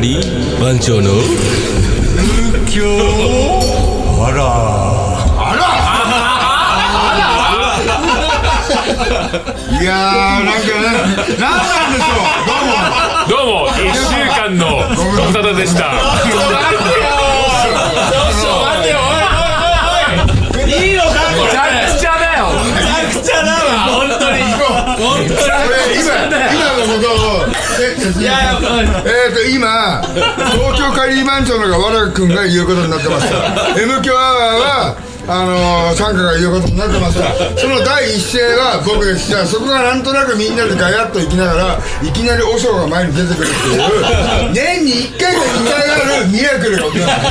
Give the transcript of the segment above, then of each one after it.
係番長の。今日あら。いやーなんかねなんなんでしょう。どうも。どうも。1週間のご無沙汰でしたくちゃだわ本当に本当に今今のことをえ説明しますえーと今東京カリー番長のがわらくんが言うことになってました M 強アワーはあのー、参加が言うことになってましたその第一声が僕ですしたそこがなんとなくみんなでガヤッと行きながらいきなり和尚が前に出てくるっていう年に1回か2回あるミラクルが起きました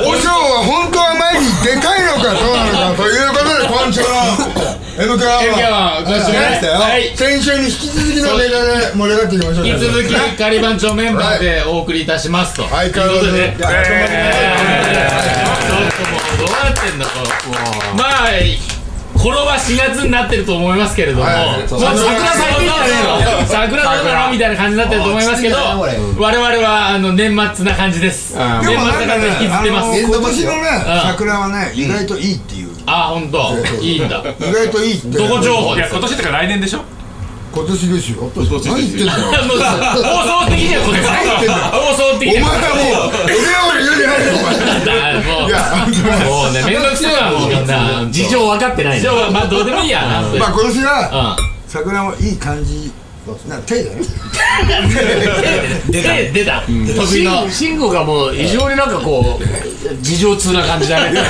和尚は本当は前にでかいのかどうなのかということで今週の M 強アワー M 強アワーご視聴ね。はい。先週に引き続きのネタで盛り上がっていきましょう引き続きカリバン長メンバーでお送りいたしますと。相変わらず。ねちょっともうどうなってんだこう。まあ頃は4月になってると思いますけれども、はいもう桜咲いてんじゃねえの桜どうだろうみたいな感じになってると思いますけど我々はあの年末な感じです。年末な感じで引きずってます。今年のねうん桜はね意外といいっていう。あ本当。いいんだ。意外といいって。どこ情報いや今年ってか来年でしょ？今年ですよ。何言ってんだよ。放送的にはこれ放送的お前にははもう俺は俺より早いよお前だもういやもうね、めんどくせえわ、もうみんな。事情分かってない事情は、まあ、どうでもいいやな。まあ今年はう桜もいい感じな手だよん。出た。出た。得意の。慎吾がもう異常になんかこう 事情通な感じだね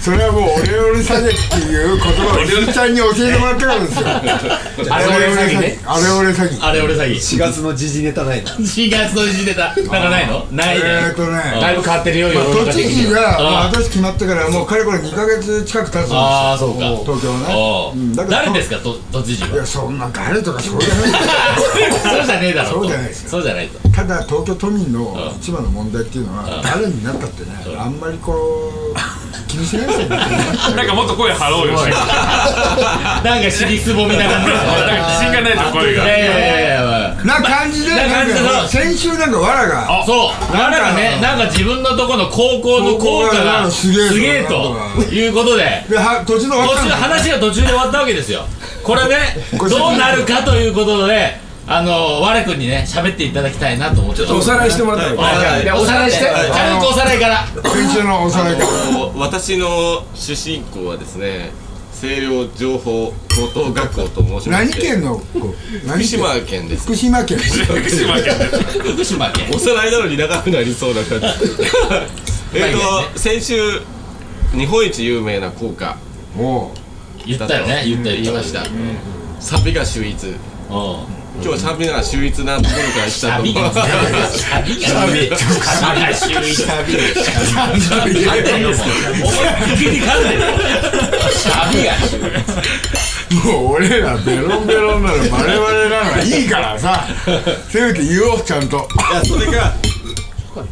それはもうオレオレ詐欺っていう言葉をしんちゃんに教えてもらったからですよ。あれ俺詐欺ね。あれオレ詐欺。あれ俺詐欺。4月の時事ネタないな。4月の時出た。なんかないの？ないえーね。とねだいぶ変わってるよ世の中都知的には。事が、私決まってからもうかれこれ2ヶ月近く経つんですよ。ああ、そうか。東京ね。誰ですか、と都知事は？いやそんな誰とかそういそうじゃねえだろ。そうじゃないですよそうじゃないと。ただ東京都民の一番の問題っていうのは誰になったってねあんまりこう気にしないですよね。なんかもっと声張ろうよ。なんかなんか尻すぼみな感じ。自信がないと声が。いやいやいや。な感じでな感じでなんか先週なんかわらがそう、なんかね、なんか自分のとこの高校の校歌がすすげえということで、途中の話が途中で終わったわけですよ。これね、どうなるかということで、あの、我君にね、喋っていただきたいなと思って。ちょっおさらいしてもらったらはい。でおさらいして、軽くおさらいから。先週のおさらいから。私の出身校はですね清涼情報高等学校と申しま何県の福島県です。福島県。福島県。福島県。おさらいなのに長くなりそうな感じ。えっと先週日本一有名な校歌。言ったよね、言った言いました。サビが秀逸今日はサビが秀逸なところから来たと思います旅が、旅が、旅が秀逸。旅が、思いっきり噛んでる。旅が秀逸。もう俺らベロンベロンなの我々なのはいいからさせめて言おうちゃんといやそれが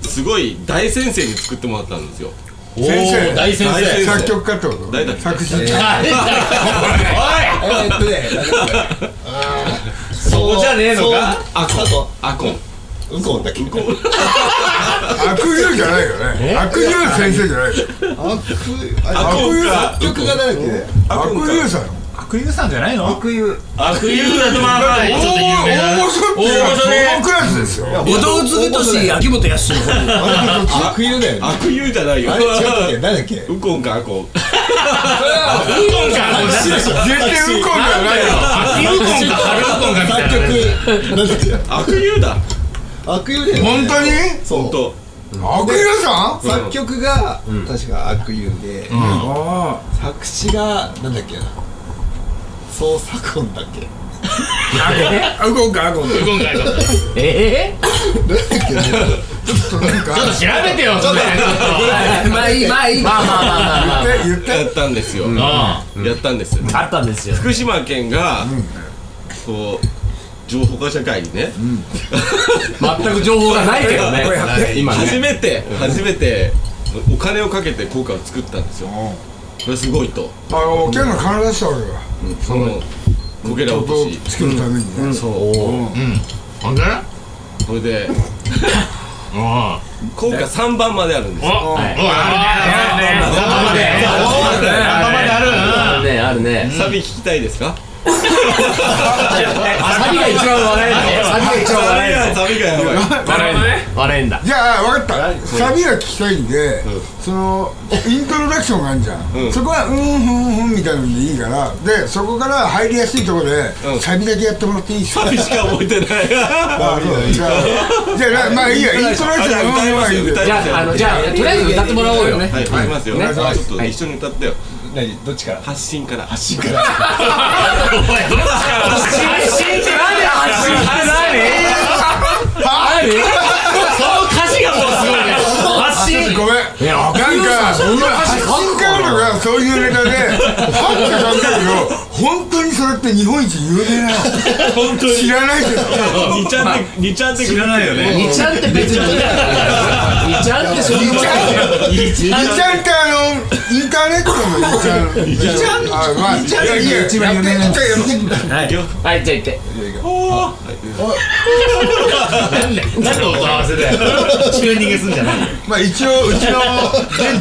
すごい大先生に作ってもらったんですよお先生ー大先生。作曲家ってこと誰だ作詞誰だおいえっとねねえのか？アコンアコンうんこだっけ？悪友じゃないよね。悪友先生じゃないよあ悪友か。曲が誰だっけ？悪友さん悪友さんじゃないの？悪友。悪友だとまあまあちょっと有名な。大御所大御クラスですよ。後藤次俊秋元康の悪友だよ。ね悪友じゃないよ。あれ違ったっけ？誰だっけ？ウコンかアコン。ウコンか絶対ウコンじゃない。よ。秋ウコンか。春ウコンかみたいな悪友だ悪友だよね。本当に？本当悪友さん作曲が？確か悪友であ作詞がなんだっけなそう左近だっけ。あウコンかウコンウコンかよえちょっとなんか。ちょっと調べてよそれちょっえまあいいまあいい。まあまあまあまあまあ。言って言って。やったんですよ。とやったんですあったんですよ。福島県がこう情報化社会にね。全く情報がないけどね。今初ねめて初めてお金をかけて効果を作ったんですよこれすごいと。あの県が金出したわけだ。そのこけら落とし。作るためにね。そう。う。ん。で？それで。効果3番まであるんですよ。あるね。ある。ねサビ聞きたいですか？サビが一番笑えるの。サビが一番笑えるサビがやばいなるほどねの笑えんだじゃあ分かった。サビが聞きたいんで、そのイントロダクションがあるじゃん、うん。そこはうんふんふんみたいなのでいいから。でそこから入りやすいところで、うん。サビだけやってもらっていいですか？サビしか覚えてない。あそうじゃあじゃあまあいいや。イントロダクションうん歌いますよ。はいいじゃあとりあえず歌ってもらおうよ。はい、い。きますよ。ねちょっと一緒に歌ってよ。何どっちから？発信から。発信から。発信って何発信？って何？何？その歌詞がもうすごいね発信ごめん。いやなんか。そんな発信カードがそういうネタではって感じだけど本当にそれって日本一有名なの？本当知らないけど。二ちゃんって、二ちゃんって知らないよね。二ちゃんって別に二ちゃんって。そういうこと二ちゃんってあのインターネットの二ちゃん。二ちゃんあまあいやいや一番有名なはい。じゃあ言って何の音合わせだよチューニングすんじゃないまあ一応うちの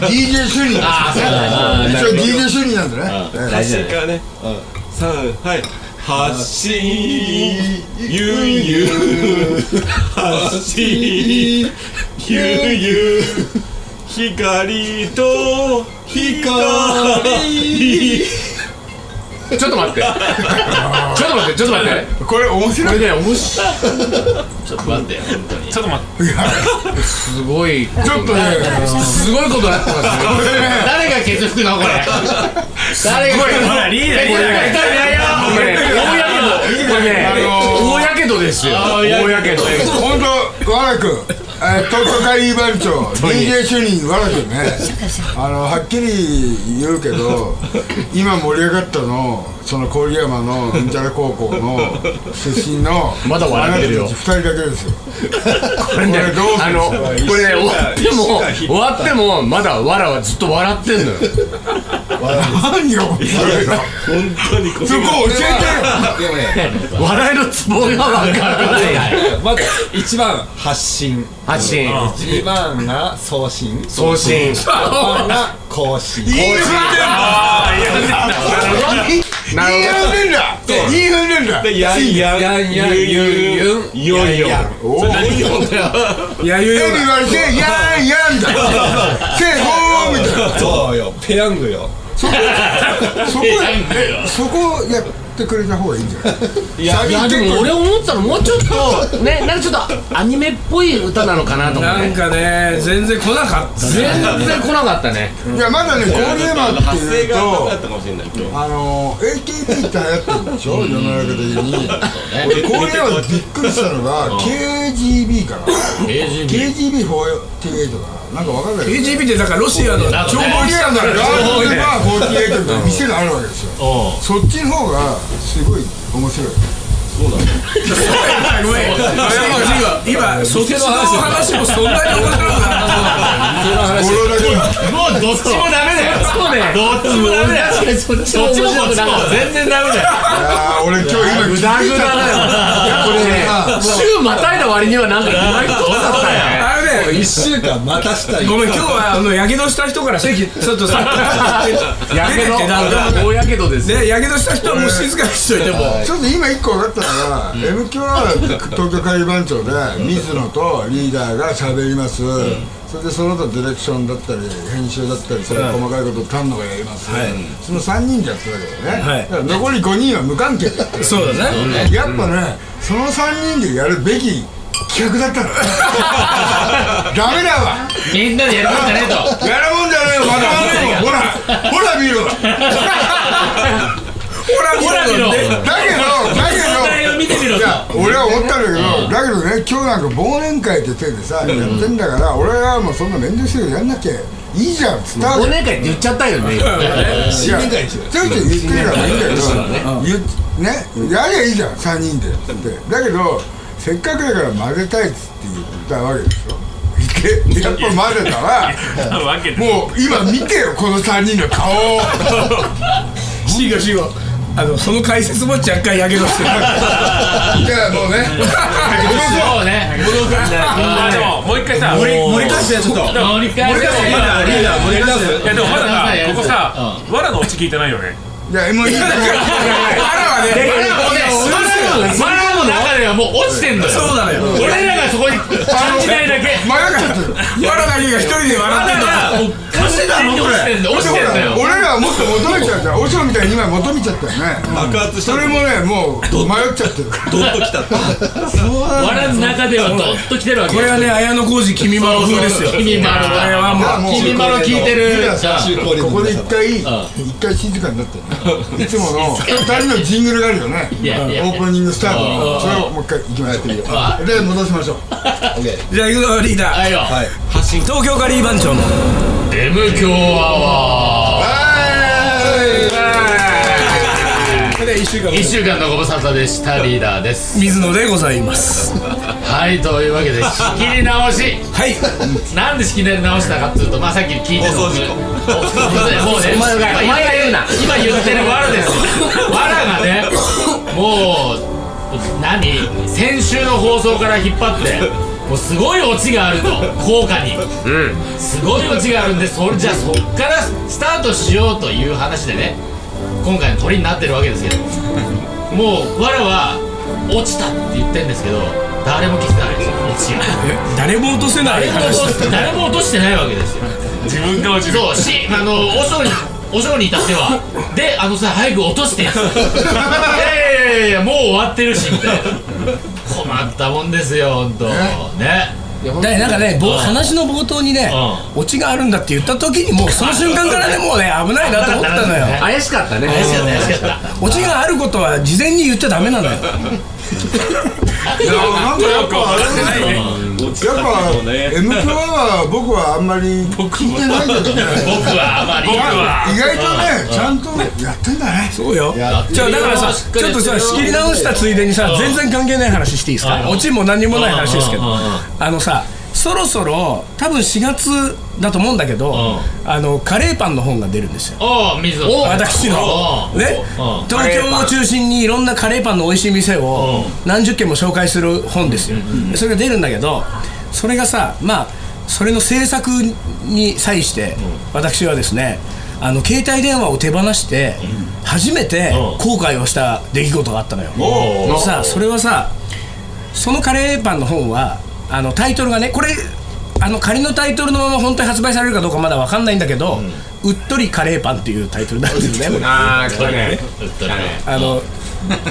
DJ 主任あそうだ一応 DJ 主任なんでねええ発信からね。三、はい。発信、ゆうゆう。発信、ゆうゆう。光と光。ちょっと待って。ちょっと待ってちょっと待って。これ面こ白い。れね面白い。ちょっと待って。ちょっと待って。すごいちょっとね。すごいことなってますよ。誰がケツ吹くのこれ誰がほらリーダーこれねこれね大やけどこれねあのー大やけどですよ。大やけど。本当わらく東京カリー番長。DJ 主任わらくんねあのはっきり言うけど今盛り上がったのその郡山のうんちゃら高校の出身のまだ笑ってるよ。二人だけですよ。これねどうする？あのこれね終わっても終わってもまだわらはずっと笑ってんのよ。何が面白いの本当にこそこ教えてよ。笑いのツボがまず一番発信。発信。二番が送信。送信。三番が更新。いい踏んでんだなるいい踏んでんだいい踏んでんだで、やんやん、やんやん。ゆんゆん、ゆよいよ。おー。何よだよ。いやゆエビ言われてやんやんだ。せいほーみたいな。そうよ。ペヤングよ。そこえそこやってくれた方がいいんじゃない？いやいやでも俺思ったのもうちょっと ねなんかちょっとアニメっぽい歌なのかなと思って。なんかね全然来なかった全然来なかったね。いやまだね郡山って発声いうが甘かっとたかもしれない今日。あの AKB って流行ってるんでしょ？世の中的に。俺郡山でびっくりしたのが KGB かな。KGB48 かななんかわかんない KGB ってだからロシアの情報機関だガから。ールズバー48っていう店があるわけですよ。そっちの方がすごい面白い。ごめん。今そっちの話もそんなに面白くな語呂だけはもうどっちもダメだよ。そうねどっちもダメだよ。どっちもこっちも全然ダメだよ。俺今日今グダグダだよ。これね週またいだ割にはなんか意外とだったよね。あれね一週間またしたい。ごめん今日はあのやけどした人から席ちょっとさ やけど大やけどですよ。ねやけどした人はもう静かにしといても。ちょっと今一個分かったのが、M 響は東京会番長で水野とリーダーが喋ります、それでその他ディレクションだったり編集だったりそういう細かいことを丹野がやります、その3人でやってたけどね、はい。だから残り5人は無関係。でやってるそうだね。やっぱねその3人でやるべき企画だったの。ダメだわ。みんなでやるもんじゃねえと。やるもんじゃねえよ。まとまほら ほら見ろ。ほらほら見ろ今日なんか忘年会って手でさ、やってんだから俺はもうそんな面倒くせえことやんなきゃいいじゃんつった忘年会って言っちゃったよね。いやちょいちょい言ってるからいいんだけどねやりゃいいじゃん3人で。ってだけどせっかくだから混ぜたいっつって言ったわけでしょ。でやっぱ混ぜたらもう今見てよこの3人の顔 シーゴシーゴあのその解説も若干やけどしてる。じゃあもうね。そうね。あでももう一回さ盛り返してちょっと。盛り返せリーダーリーダー盛り返すいやでもまださここさわらのオチ聞いてないよね。じゃあ M い。いはねマラの中ではもう落ちてんのよ。そうなのよ。俺らがそこに感じないだけ。迷っちゃって。るわらだけが一人で笑ってんだ落ちてんの落ちてんの落ちてんのよ。俺らはもっと求めちゃった。よ。おしろみたいに今求めちゃったよ。ね爆発したそれもねもう迷っちゃって。るドッときた笑の中ではドッと来てるわけ。これはね綾小路君まろ風ですよ。君まろこれはもう君まろ聞いてる。ここで一回一回静かになってねいつもの二人のジングルがあるよね。オープニングスタートのそれをもう一回行きましょう。で戻しましょう。じゃあ行くぞリーダー。はいよ。東京カリー番長の。M 強アワで1週間。ー1週間のご無沙汰でしたリーダーです。水野でございます。はいというわけで仕切り直し。はい。なんで仕切り直したかっていうとまあさっき聞いてた放送事故。もうねお前がお前が言うな。今言ってるわらです。よわらがねもう何？先週の放送から引っ張ってもうすごいオチがあると効果に。すごいオチがあるんでそれじゃあそっからスタートしようという話でね今回の鳥になってるわけですけどもうわらは落ちたって言ってるんですけど誰も気づかないですよ誰も落とせない誰も落として誰も落としてないわけですよ。自分が落ちる。そうしあのお尚にお尚に至ってはであのさ早く落としていやい やいやいやもう終わってるしみたいな。困ったもんですよ本当ねだからなんかねぼうん話の冒頭にねうオチがあるんだって言った時にもうその瞬間からねもうね危ないなと思ったのよ。怪しかったね。怪しかった怪しかった。オチがあることは事前に言っちゃダメなのよ いやなんかやっぱあれないねやっぱ M 響は僕はあんまり聞いてないけどね。僕はあまり。僕は意外とねちゃんとやってんだね。そうよ。じゃあだからさちょっとさ仕切り直したついでにさ全然関係ない話していいですか？うんオチも何にもない話ですけど。あのさそろそろ多分4月だと思うんだけどあのカレーパンの本が出るんですよ。おお水野私の。おね？うん。東京を中心にいろんなカレーパンの美味しい店を何十軒も紹介する本ですよ。それが出るんだけどそれがさまあそれの制作に際して私はですねあの携帯電話を手放して初めて後悔をした出来事があったのよ。さあそれはさそのカレーパンの本はあのタイトルがねこれあの仮のタイトルのまま本当に発売されるかどうかまだ分かんないんだけど「うっとりカレーパン」っていうタイトルなんですね。ああ来たね。うっとりね。あの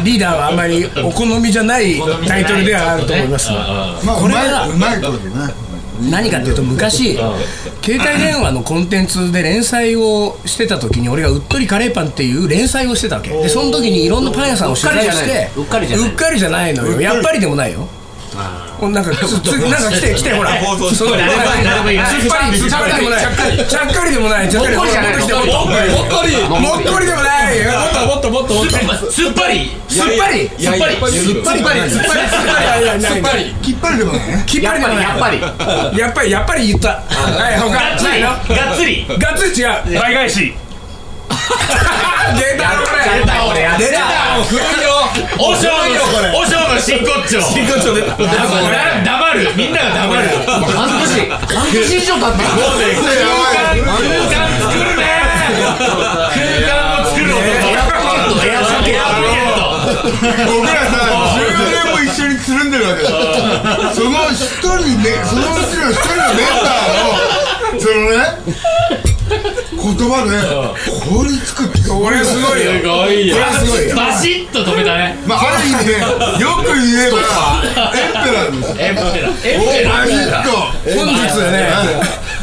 リーダーはあんまりお好みじゃないタイトルではあると思います。これはいうまいことね何かっていうと昔携帯電話のコンテンツで連載をしてた時に俺が「うっとりカレーパン」っていう連載をしてたわけ。でその時にいろんなパン屋さんを取材してうっかりじゃない。うっかりじゃないのよ。やっぱりでもないよおなんかつつなんか来て来てほら。放送その誰っぱりつっぱりでもない。ちゃっかりでもない。ちゃっかりでもない。もっと来てもっともっこり。もっこりでもない。もっともっともっともっと。すっぱり。すっぱり。すっぱり。すっぱり。すっぱり。すっぱり。きっぱりでもないね。きっぱりでもない。やっぱり。やっぱりやっぱり言った。はい他。がっつり。ないの？がっつりガッツリ違う。倍返し。出た俺出た俺やっ出た古いよお尚のお尚の真骨頂。真骨頂出ただ黙る。みんなが黙る。半年半年以上経ってる。空間空間作るね。空間を作る男。エアポケットエアポケット僕らさ10年も一緒につるんでるわけだ。その一人ねそのうちの一人のメンバーのそのね言葉で凍りつくって俺すごいよすごいよ。これすごいよ。バシッと止めたね。まあある意味ねよく言えばエンペラーですよ。エンペラエンおペラバシッと本日ね。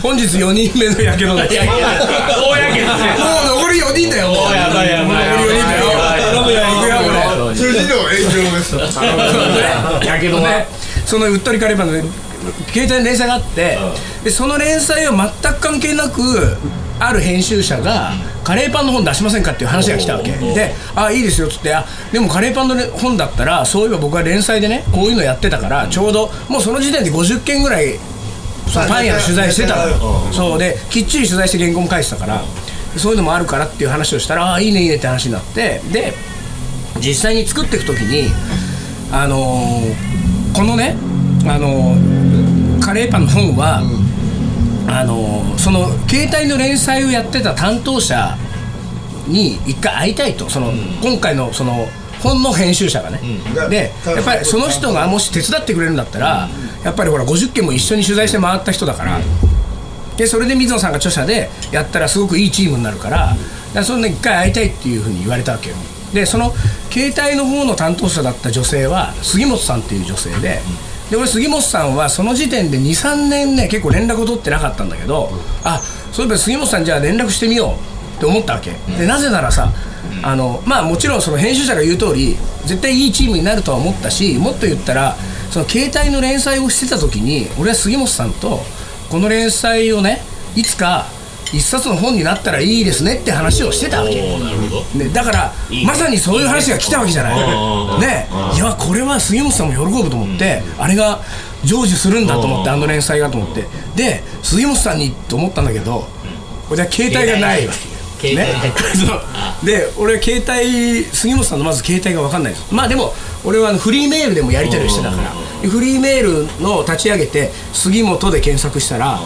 本日4人目のやけどですいやけどね。もう残り4人だよもう。おやばいやばい残り4人だよ頼むよ行くよこれ辻の炎上ですやけどねそのうっとりカレーパンの携帯の連載があってでその連載は全く関係なくある編集者がカレーパンの本出しませんかっていう話が来たわけ。で「あいいですよ」っつってあ「でもカレーパンのね本だったらそういえば僕は連載でねこういうのやってたからちょうどもうその時点で50件ぐらいパン屋の取材してたの。よそうできっちり取材して原稿も書いてたからそういうのもあるからっていう話をしたらああいいねいいねって話になってで実際に作っていく時にあのーこのねあのーカレーパンの本は、あのーその携帯の連載をやってた担当者に一回会いたいと。その、今回のその本の編集者がね、でやっぱりその人がもし手伝ってくれるんだったら、やっぱりほら50件も一緒に取材して回った人だから、でそれで水野さんが著者でやったらすごくいいチームになるから,、だそんな一回会いたいっていうふうに言われたわけよ。でその携帯の方の担当者だった女性は杉本さんっていう女性で、で俺杉本さんはその時点で23年ね結構連絡を取ってなかったんだけど、あそういえば杉本さんじゃあ連絡してみようって思ったわけ、でなぜならさあのまあもちろんその編集者が言う通り絶対いいチームになるとは思ったしもっと言ったらその携帯の連載をしてた時に俺は杉本さんとこの連載をねいつか一冊の本になったらいいですねって話をしてたわけ。ね、だからまさにそういう話が来たわけじゃない。ねいやこれは杉本さんも喜ぶと思って、あれが成就するんだと思ってあの連載がと思って。で杉本さんにと思ったんだけど俺は携帯がないわけね、で俺携帯 杉本さんのまず携帯が分かんないです。まあでも俺はフリーメールでもやり取りをしてたからでフリーメールの立ち上げて杉本で検索したら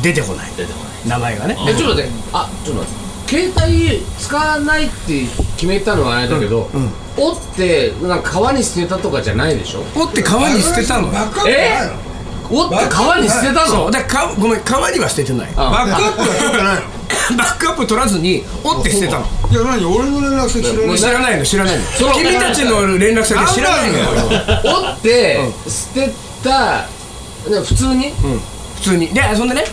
出てこない。出てこない名前がね。えちょっと待って。あちょっと待って。携帯使わないって決めたのはあれだけど、折ってなんか川に捨てたとかじゃないでしょ？折って川に捨てたの。バックアップないの折って川に捨てたの？そう。だかごめん川には捨ててない。あ。バックアップは取ってないの。バックアップ取らずに折って捨てたの。いや何？俺の連絡先知らない知らないの知らないの。君たちの連絡先は知らないのよ。折って捨てたね普通に？普通に。でそんでね、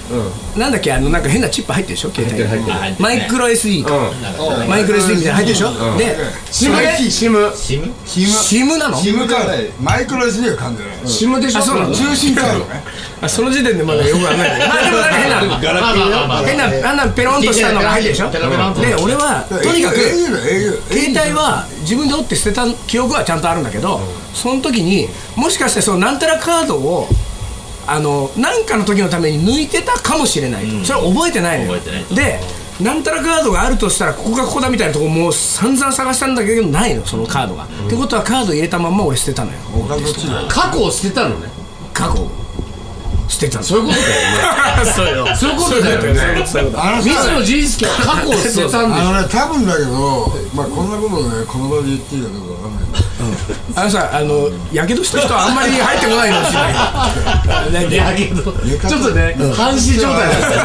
なんだっけあのなんか変なチップ入ってるでしょ？携帯。に入ってる。入ってるマイクロ SD か、うん。マイクロ SD みたいなの入ってるでしょ、でシム？ねシム？シム？シム。シムなの？シムカードマイクロ SD は噛んでないシムでしょ？あそうなの？通信カードね。あその時点でまだよくわかんない まあでもなんか変なガラケーよ変なあんなペロンとしたのが入ってるでしょ？ペロペロンとで俺はとにかく携帯は自分で折って捨てた記憶はちゃんとあるんだけど、その時にもしかしてそのなんたらカードをあの何かの時のために抜いてたかもしれないと、それは覚えてないのよ。覚えてないでなんたらカードがあるとしたらここがここだみたいなとこもう散々探したんだけどないのそのカードが、ってことはカード入れたまんま俺捨てたのよ。過去を捨てたのね。過去捨てたの。そういうことだよねそうよ。そういうことだよね。あのさ水野仁介は過去を捨てたんでしょあのね多分だけどまあこんなことねこの場で言っていいかどうかわかんない。けどあのさあのやけどした人はあんまり入ってこないかもしれないけどやけど。ちょっとね半死状態だった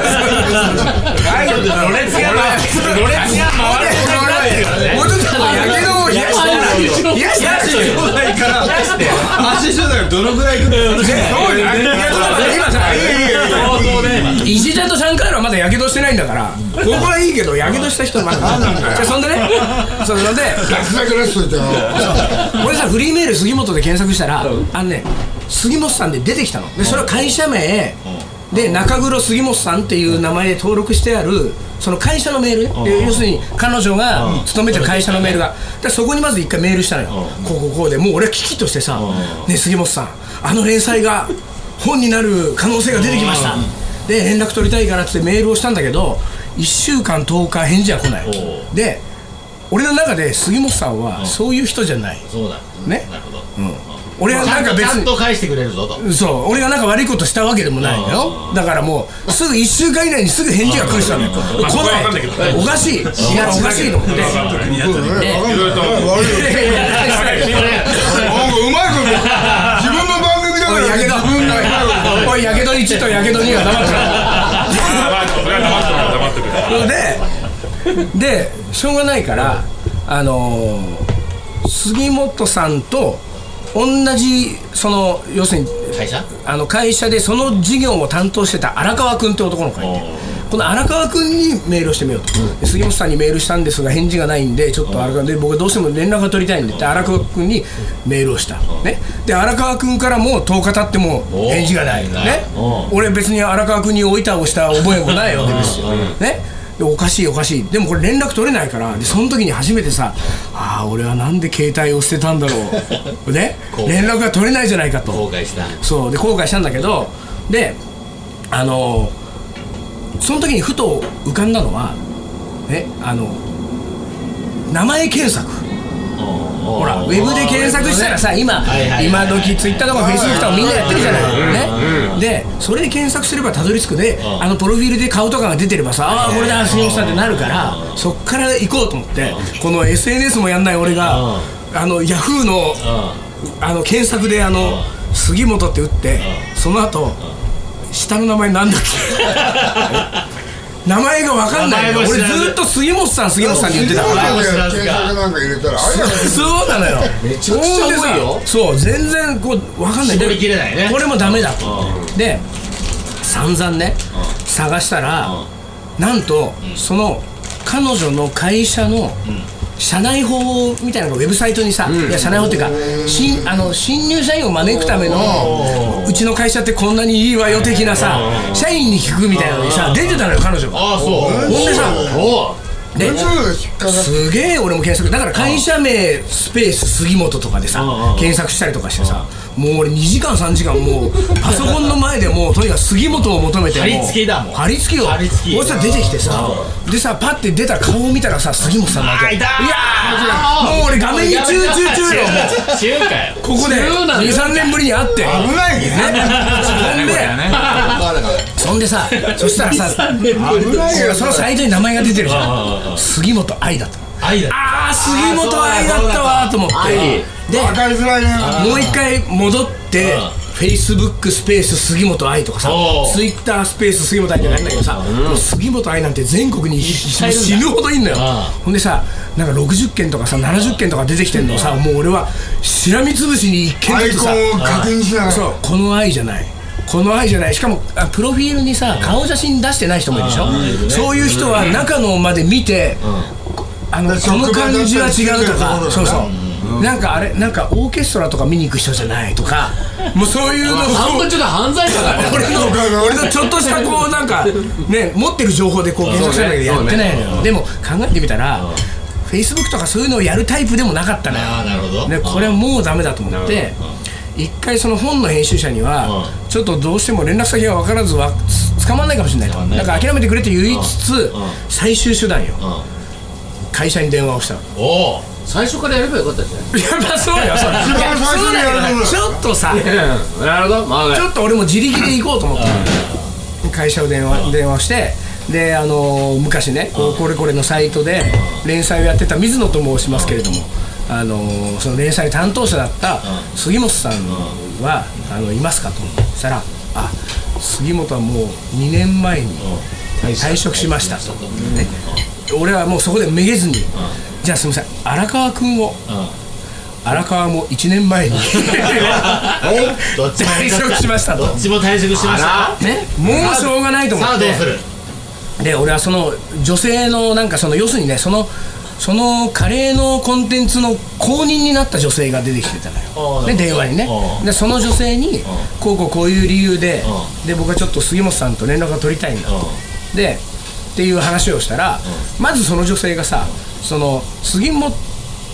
ろれつが回るろれつが回ることになってるからねもうちょっとやけどを冷やして冷やして発信してたらどのぐらい来るそうだいや今さ当ね石田とシャンカールはまだやけどしてないんだから。ここはいいけどやけどした人はまだ。じゃあそんでね。そん でガスだけ出しといてよ俺さフリーメール杉本で検索したらあのね杉本さんで出てきたの。でそれは会社名。で中黒杉本さんっていう名前で登録してあるその会社のメール要するに彼女が勤めてる会社のメールが。でそこにまず一回メールしたのよ。こうこうこうで。もう俺は危機としてさ「ね杉本さんあの連載が本になる可能性が出てきました」で連絡取りたいからってメールをしたんだけど1週間10日返事は来ない。で俺の中で杉本さんはそういう人じゃない。そうだ。ね。なるほど。俺はなんか別ちゃんにと返してくれるぞと。そう。俺がなんか悪いことしたわけでもないのよだからもうすぐ1週間以内にすぐ返事が来る人なのよ。来ない。おかしい。おかしいと思って。い。悪いよいやいやいやなんかうまいこと自分の番組だからおいやけど自分のうまいことやけど1とやけど2は黙ってあそれ。は黙っとく黙っとくろででしょうがないからあのー杉本さんと同じその要するに会社？あの会社でその事業を担当してた荒川君って男の子がいてこの荒川君にメールをしてみようと、で杉本さんにメールしたんですが返事がないんでちょっと荒川で僕はどうしても連絡が取りたいんでって荒川君にメールをした、ね、で荒川君からも10日経っても返事がない、ね。う俺別に荒川君においたをした覚えもないわけですよ、ね。でおかしいおかしい。でもこれ連絡取れないからでその時に初めてさああ俺はなんで携帯を捨てたんだろう。ね。連絡が取れないじゃないかと。後悔した。そう。で後悔したんだけどであのその時にふと浮かんだのはねあの名前検索。ほらウェブで検索したらさ今はいはい今時ツイッターとかフェイスブックとかみんなやってるじゃない。ね。でそれで検索すればたどり着くであのプロフィールで顔とかが出てればさああこれだ杉本さんってなるからそっから行こうと思ってこの SNS もやんない俺があのヤフーのあの検索であの杉本って打ってその後下の名前なんだっけ？名前が分かんないの俺ずずっと杉本さん杉本さんって言ってたから。も知らず検索なんか。入れたらあれだそうなのよ。めちゃくちゃ多いよ。そう全然こう分かんない。絞りきれないね。これもダメだ。とで散々ね探したらなんとその彼女の会社の社内法みたいなのがウェブサイトにさ、いや社内法っていうか新あの新入社員を招くためのうちの会社ってこんなにいいわよ的なさ社員に聞くみたいなのにさ出てたのよ彼女がああそう。ほんでさおですげえ俺も検索。だから会社名スペース杉本とかでさ検索したりとかしてさもう俺2時間3時間もうパソコンの前でもうとにかく杉本を求めてもう貼り付けだもん。貼り付けよ貼り付けそしたら出てきてさ。でさパッて出た顔を見たらさ杉本さんなわけい。やもう俺画面に集中中よもう。中華よここで中なんだ。23年ぶりに会って。危ないね。そんでそんでさそしたらさそのサイトに名前が出てるじゃん。杉本愛だった愛だああ杉本愛だったわと思って。で分かりづらいね。もう一回戻ってフェイスブックスペース杉本愛とかさツイッタースペース杉本愛ってなるんだけどさ、もう杉本愛なんて全国に死ぬほどいんのよ。あほんでさなんか60件とかさ70件とか出てきてんのをさもう俺はしらみつぶしに1件ずつさ確認しながら。そうこの愛じゃない。この愛じゃない。しかもあプロフィールにさ顔写真出してない人もいるでしょ？そういう人は中のまで見てあのこの感じは違うとか。そうそう。なんかあれなんかオーケストラとか見に行く人じゃないとか。もうそういうのを半分ちょっと犯罪者だね俺の俺のちょっとしたこうなんか ね持ってる情報でこう検索したんだけどやってないのよ。でも考えてみたらフェイスブックとかそういうのをやるタイプでもなかったのよ。これはもうダメだと思って一回その本の編集者にはちょっとどうしても連絡先が分からずはつ捕まんないかもしれないと。だから諦めてくれって言いつつ最終手段よ会社に電話をしたの。おお最初からやればよかったじゃん。いやまあそうよ。そうだちょっとさなるほど。まあちょっと俺も自力で行こうと思って。会社を電話電話して。であのー昔ねこうこれこれのサイトで連載をやってた水野と申しますけれどもあのーその連載担当者だった杉本さんはあのいますかとそしたら「あ杉本はもう2年前に退職しました」と、ね、俺はもうそこでめげずに「じゃあすみません荒川君を荒川も1年前にどっちも退職しましたと。どっちも退職しました？ね、もうしょうがないと思って。さあどうする？で俺はその女性のなんかその要するにねそのそのカレーのコンテンツの公認になった女性が出てきてたのよ、ね、ああなるほど。電話にね。ああでその女性にこうこうこういう理由であで僕はちょっと杉本さんと連絡が取りたいんだと。でっていう話をしたらまずその女性がさその杉本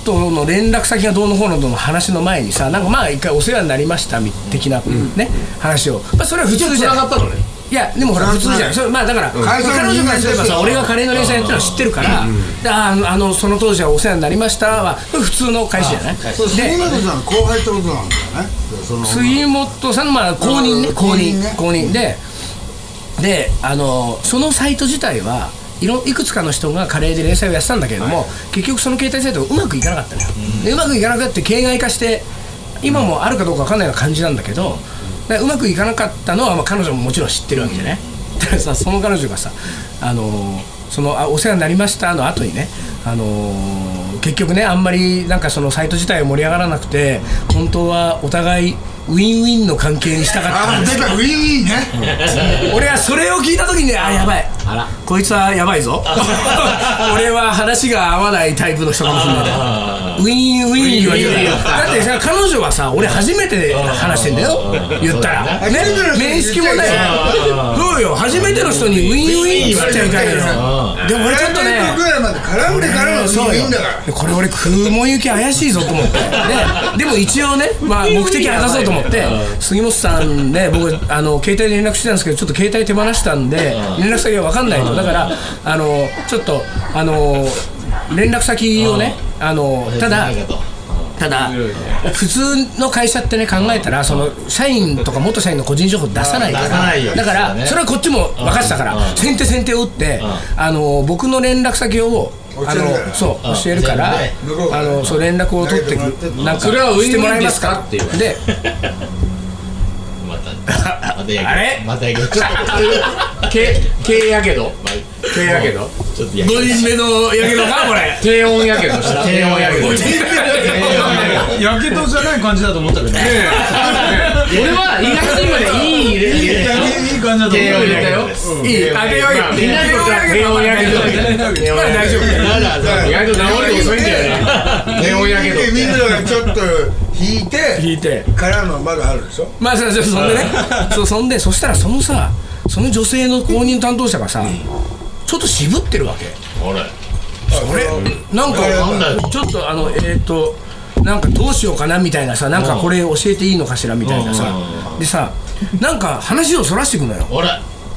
の連絡先がどうのこうのの話の前にさなんかまあ一回お世話になりましたみ的なね話を。まあそれは普通じゃん。繋がったのね。いやでもほら普通じゃん。それまあだから、会社の彼女からすればさ俺がカレーの連載やってるのは知ってるから、でああのその当時はお世話になりましたは普通の返しじゃない？そう杉で本さんの後輩ってことなんだよね。杉本さんのまあ公認ねうん公認。公認ね。公認。でであのそのサイト自体はいろいくつかの人がカレーで連載をやってたんだけれども、結局その携帯サイトがうまくいかなかったのよ、でうまくいかなくなって形骸化して今もあるかどうかわかんないような感じなんだけどでうまくいかなかったのは、まあ、彼女ももちろん知ってるわけじゃない、だからさその彼女がさあのそのあお世話になりましたの後にねあの結局ねあんまりなんかそのサイト自体が盛り上がらなくて本当はお互いウィンウィンの関係にしたかったあ出た。ウィンウィンね。俺はそれを聞いた時にねあやばいこいつはやばいぞ。俺は話が合わないタイプの人かもしれない。ウィンウィン言われてるだってさ彼女はさ俺初めて話してんだよ。言ったら。ね。面識もない。そうよ。初めての人にウィンウィンっつっちゃいかんよ。でも俺ちょっとねぐらいまで絡んでからのウィンウそうよィンだから。でこれ俺雲行き怪しいぞと思って。ででも一応ね、まあ、目的果たそうと思って。杉本さんね僕あの携帯で連絡してたんですけどちょっと携帯手放したんで連絡先が分かかんないとだからあのちょっとあの連絡先をねあのただただ普通の会社ってね考えたらその社員とか元社員の個人情報出さないから。だからねそれはこっちも分かってたからうん。先手先手を打ってあの僕の連絡先をあのそううん。教えるからあのそう連絡を取ってくなんかそれはしてもらえますか？ですかっていう。で また。またやけどあれ？またや けどちょっけ軽やけど。軽やけどとちょっとやけど。5人目のやけどかこれ。低温やけどした。低温やけど。やけど。じゃない感じだと思ったけどね。俺は意外と今ねいい入れ入れいい感じだと思ったよ。いいあ低温やけど。低温やけど。まあ大丈夫。意外と治り遅いんだよね。低温やけど。水野がちょっと引いて引いてからのまだあるでしょまあそそそんでねそうそんでそしたらそのさその女性の公認担当者がさちょっと渋ってるわけ。あれ。それなんかちょっとあのえっ、となんかどうしようかなみたいなさなんかこれ教えていいのかしらみたいなさ。でさなんか話をそらしていくのよ。あれ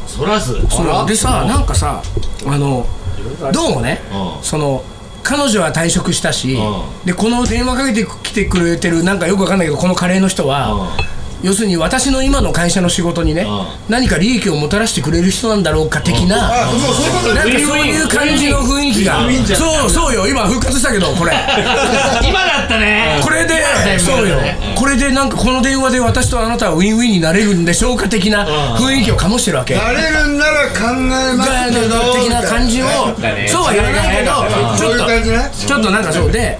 そらす？そう。でさなんかさあのどうもねうん。その彼女は退職したしうでこの電話かけてきてくれてるなんかよくわかんないけどこのカレーの人は要するに私の今の会社の仕事にねうん何か利益をもたらしてくれる人なんだろうか的なあもうそういうことなんかそういう感じの雰囲気が。そうそうよ。今復活したけどこれ。今だったね。これでそうよ。これでなんかこの電話で私とあなたはウィンウィンになれるんでしょうか的な雰囲気を醸してるわけ。なれるんなら考えますけど的な感じを。そうは言わないけどちそういうょっとちょっとなんかそう。で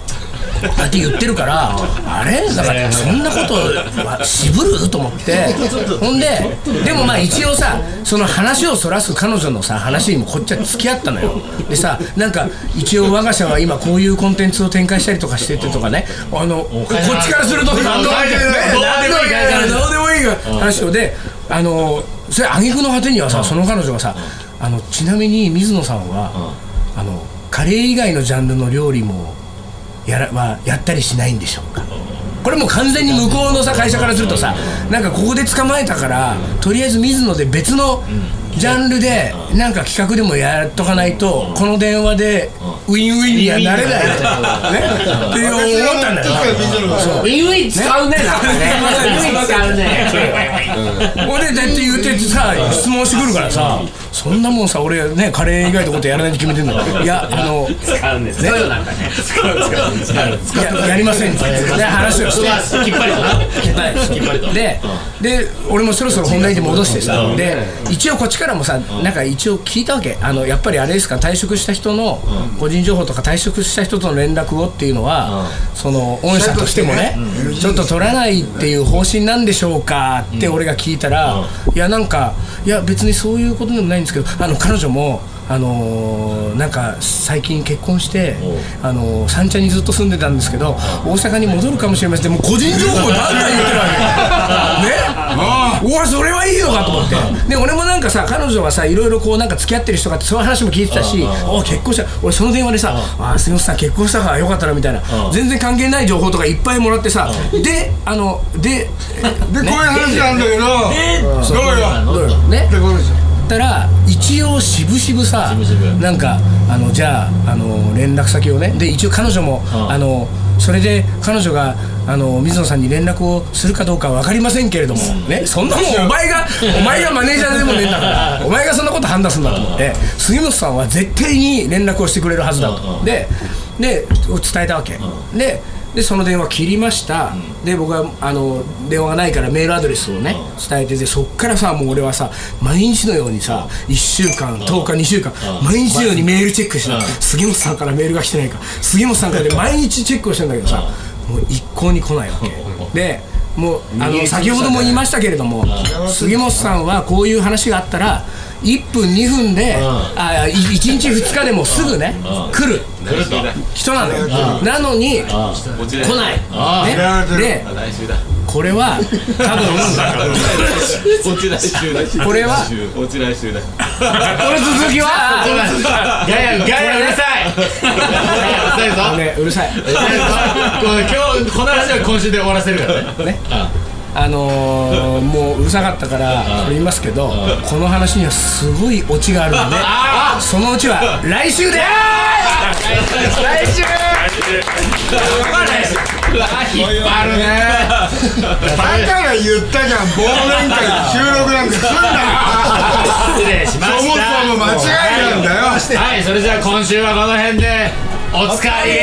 あって言ってるからあれ？だからそんなことは渋る？と思って。ほんででもまあ一応さその話をそらす彼女のさ話にもこっちは付き合ったのよ。でさなんか一応我が社は今こういうコンテンツを展開したりとかしててとかね。あのこっちからすると何でもいいから。どうでもいいから。話を。であのそれ挙句の果てにはさその彼女がさあのちなみに水野さんはあのカレー以外のジャンルの料理もやらはやったりしないんでしょうか。これもう完全に向こうのさ会社からするとさなんかここで捕まえたからとりあえず水野で別のジャンルでなんか企画でもやっとかないとこの電話でウィンウィンにはなれない。ね。っていう思ったんだよ。ウィンウィン使うねなんかね。ウィンウィン使うね。俺だって言ってさ質問してくるからさそんなもんさ俺ねカレー以外のことやらないって決めてんだ いやあの使うんです。ね？なんかね。使う使う。使うややりませんってで話をして。きっぱりとなはいきっぱりとでで俺もそろそろ本題で戻してさで一応こっちからもさなんか一応聞いたわけあのやっぱりあれですか退職した人の個人情報とか退職した人との連絡をっていうのはその御社としてもねちょっと取らないっていう方針なんでしょうかって俺が聞いたらいやなんかいや別にそういうことでもないんですけどあの彼女もあのーなんか最近結婚して、あのー三茶にずっと住んでたんですけど大阪に戻るかもしれません。でもう個人情報ばんばん言ってるわけ。ね。うわそれはいいのかと思って。で俺もなんかさ彼女はさいろいろこうなんか付き合ってる人があってそういう話も聞いてたしお結婚した。俺その電話でさ「あ杉本さん結婚したからよかったら」みたいな。全然関係ない情報とかいっぱいもらってさであのででこういう話なんだけど。どうよ？どうよ？ね。ってことですよったら一応しぶしぶさなんかあのじゃああの連絡先をね。で一応彼女も、うんあのそれで彼女があの水野さんに連絡をするかどうかは分かりませんけれども、ね、そんなもんお前がお前がマネージャーでもねえんだから。お前がそんなこと判断するんだと思って杉本さんは絶対に連絡をしてくれるはずだと。でで伝えたわけ、ででその電話切りました、で僕はあの電話がないからメールアドレスをね、伝えてでそっからさもう俺はさ毎日のようにさ1週間10日2週間毎日のようにメールチェックしてた杉本さんからメールが来てないか杉本さんからで毎日チェックをしてんだけどさもう一向に来ないわけ。でもうあの先ほども言いましたけれども杉本さんはこういう話があったら1分2分であ1日2日でもすぐね来る。来ると人なのよ。なのに来こちらない。あね。でこれは多分 こっち来週だ。これはこっち来週だ。この続きは？ガヤガヤ うるさい。うるさいぞ。ねうるさい。これ今日この話は今週で終わらせるからね。ねあのー、もううるさかったからこれ言いますけどこの話にはすごいオチがあるのでそのオチは来週で来週。引っ張るねだから言ったじゃん忘年会収録なんてすんな失礼しまそもしたそも間違いなんだよはいそれじゃあ今週。はこの辺でおつかり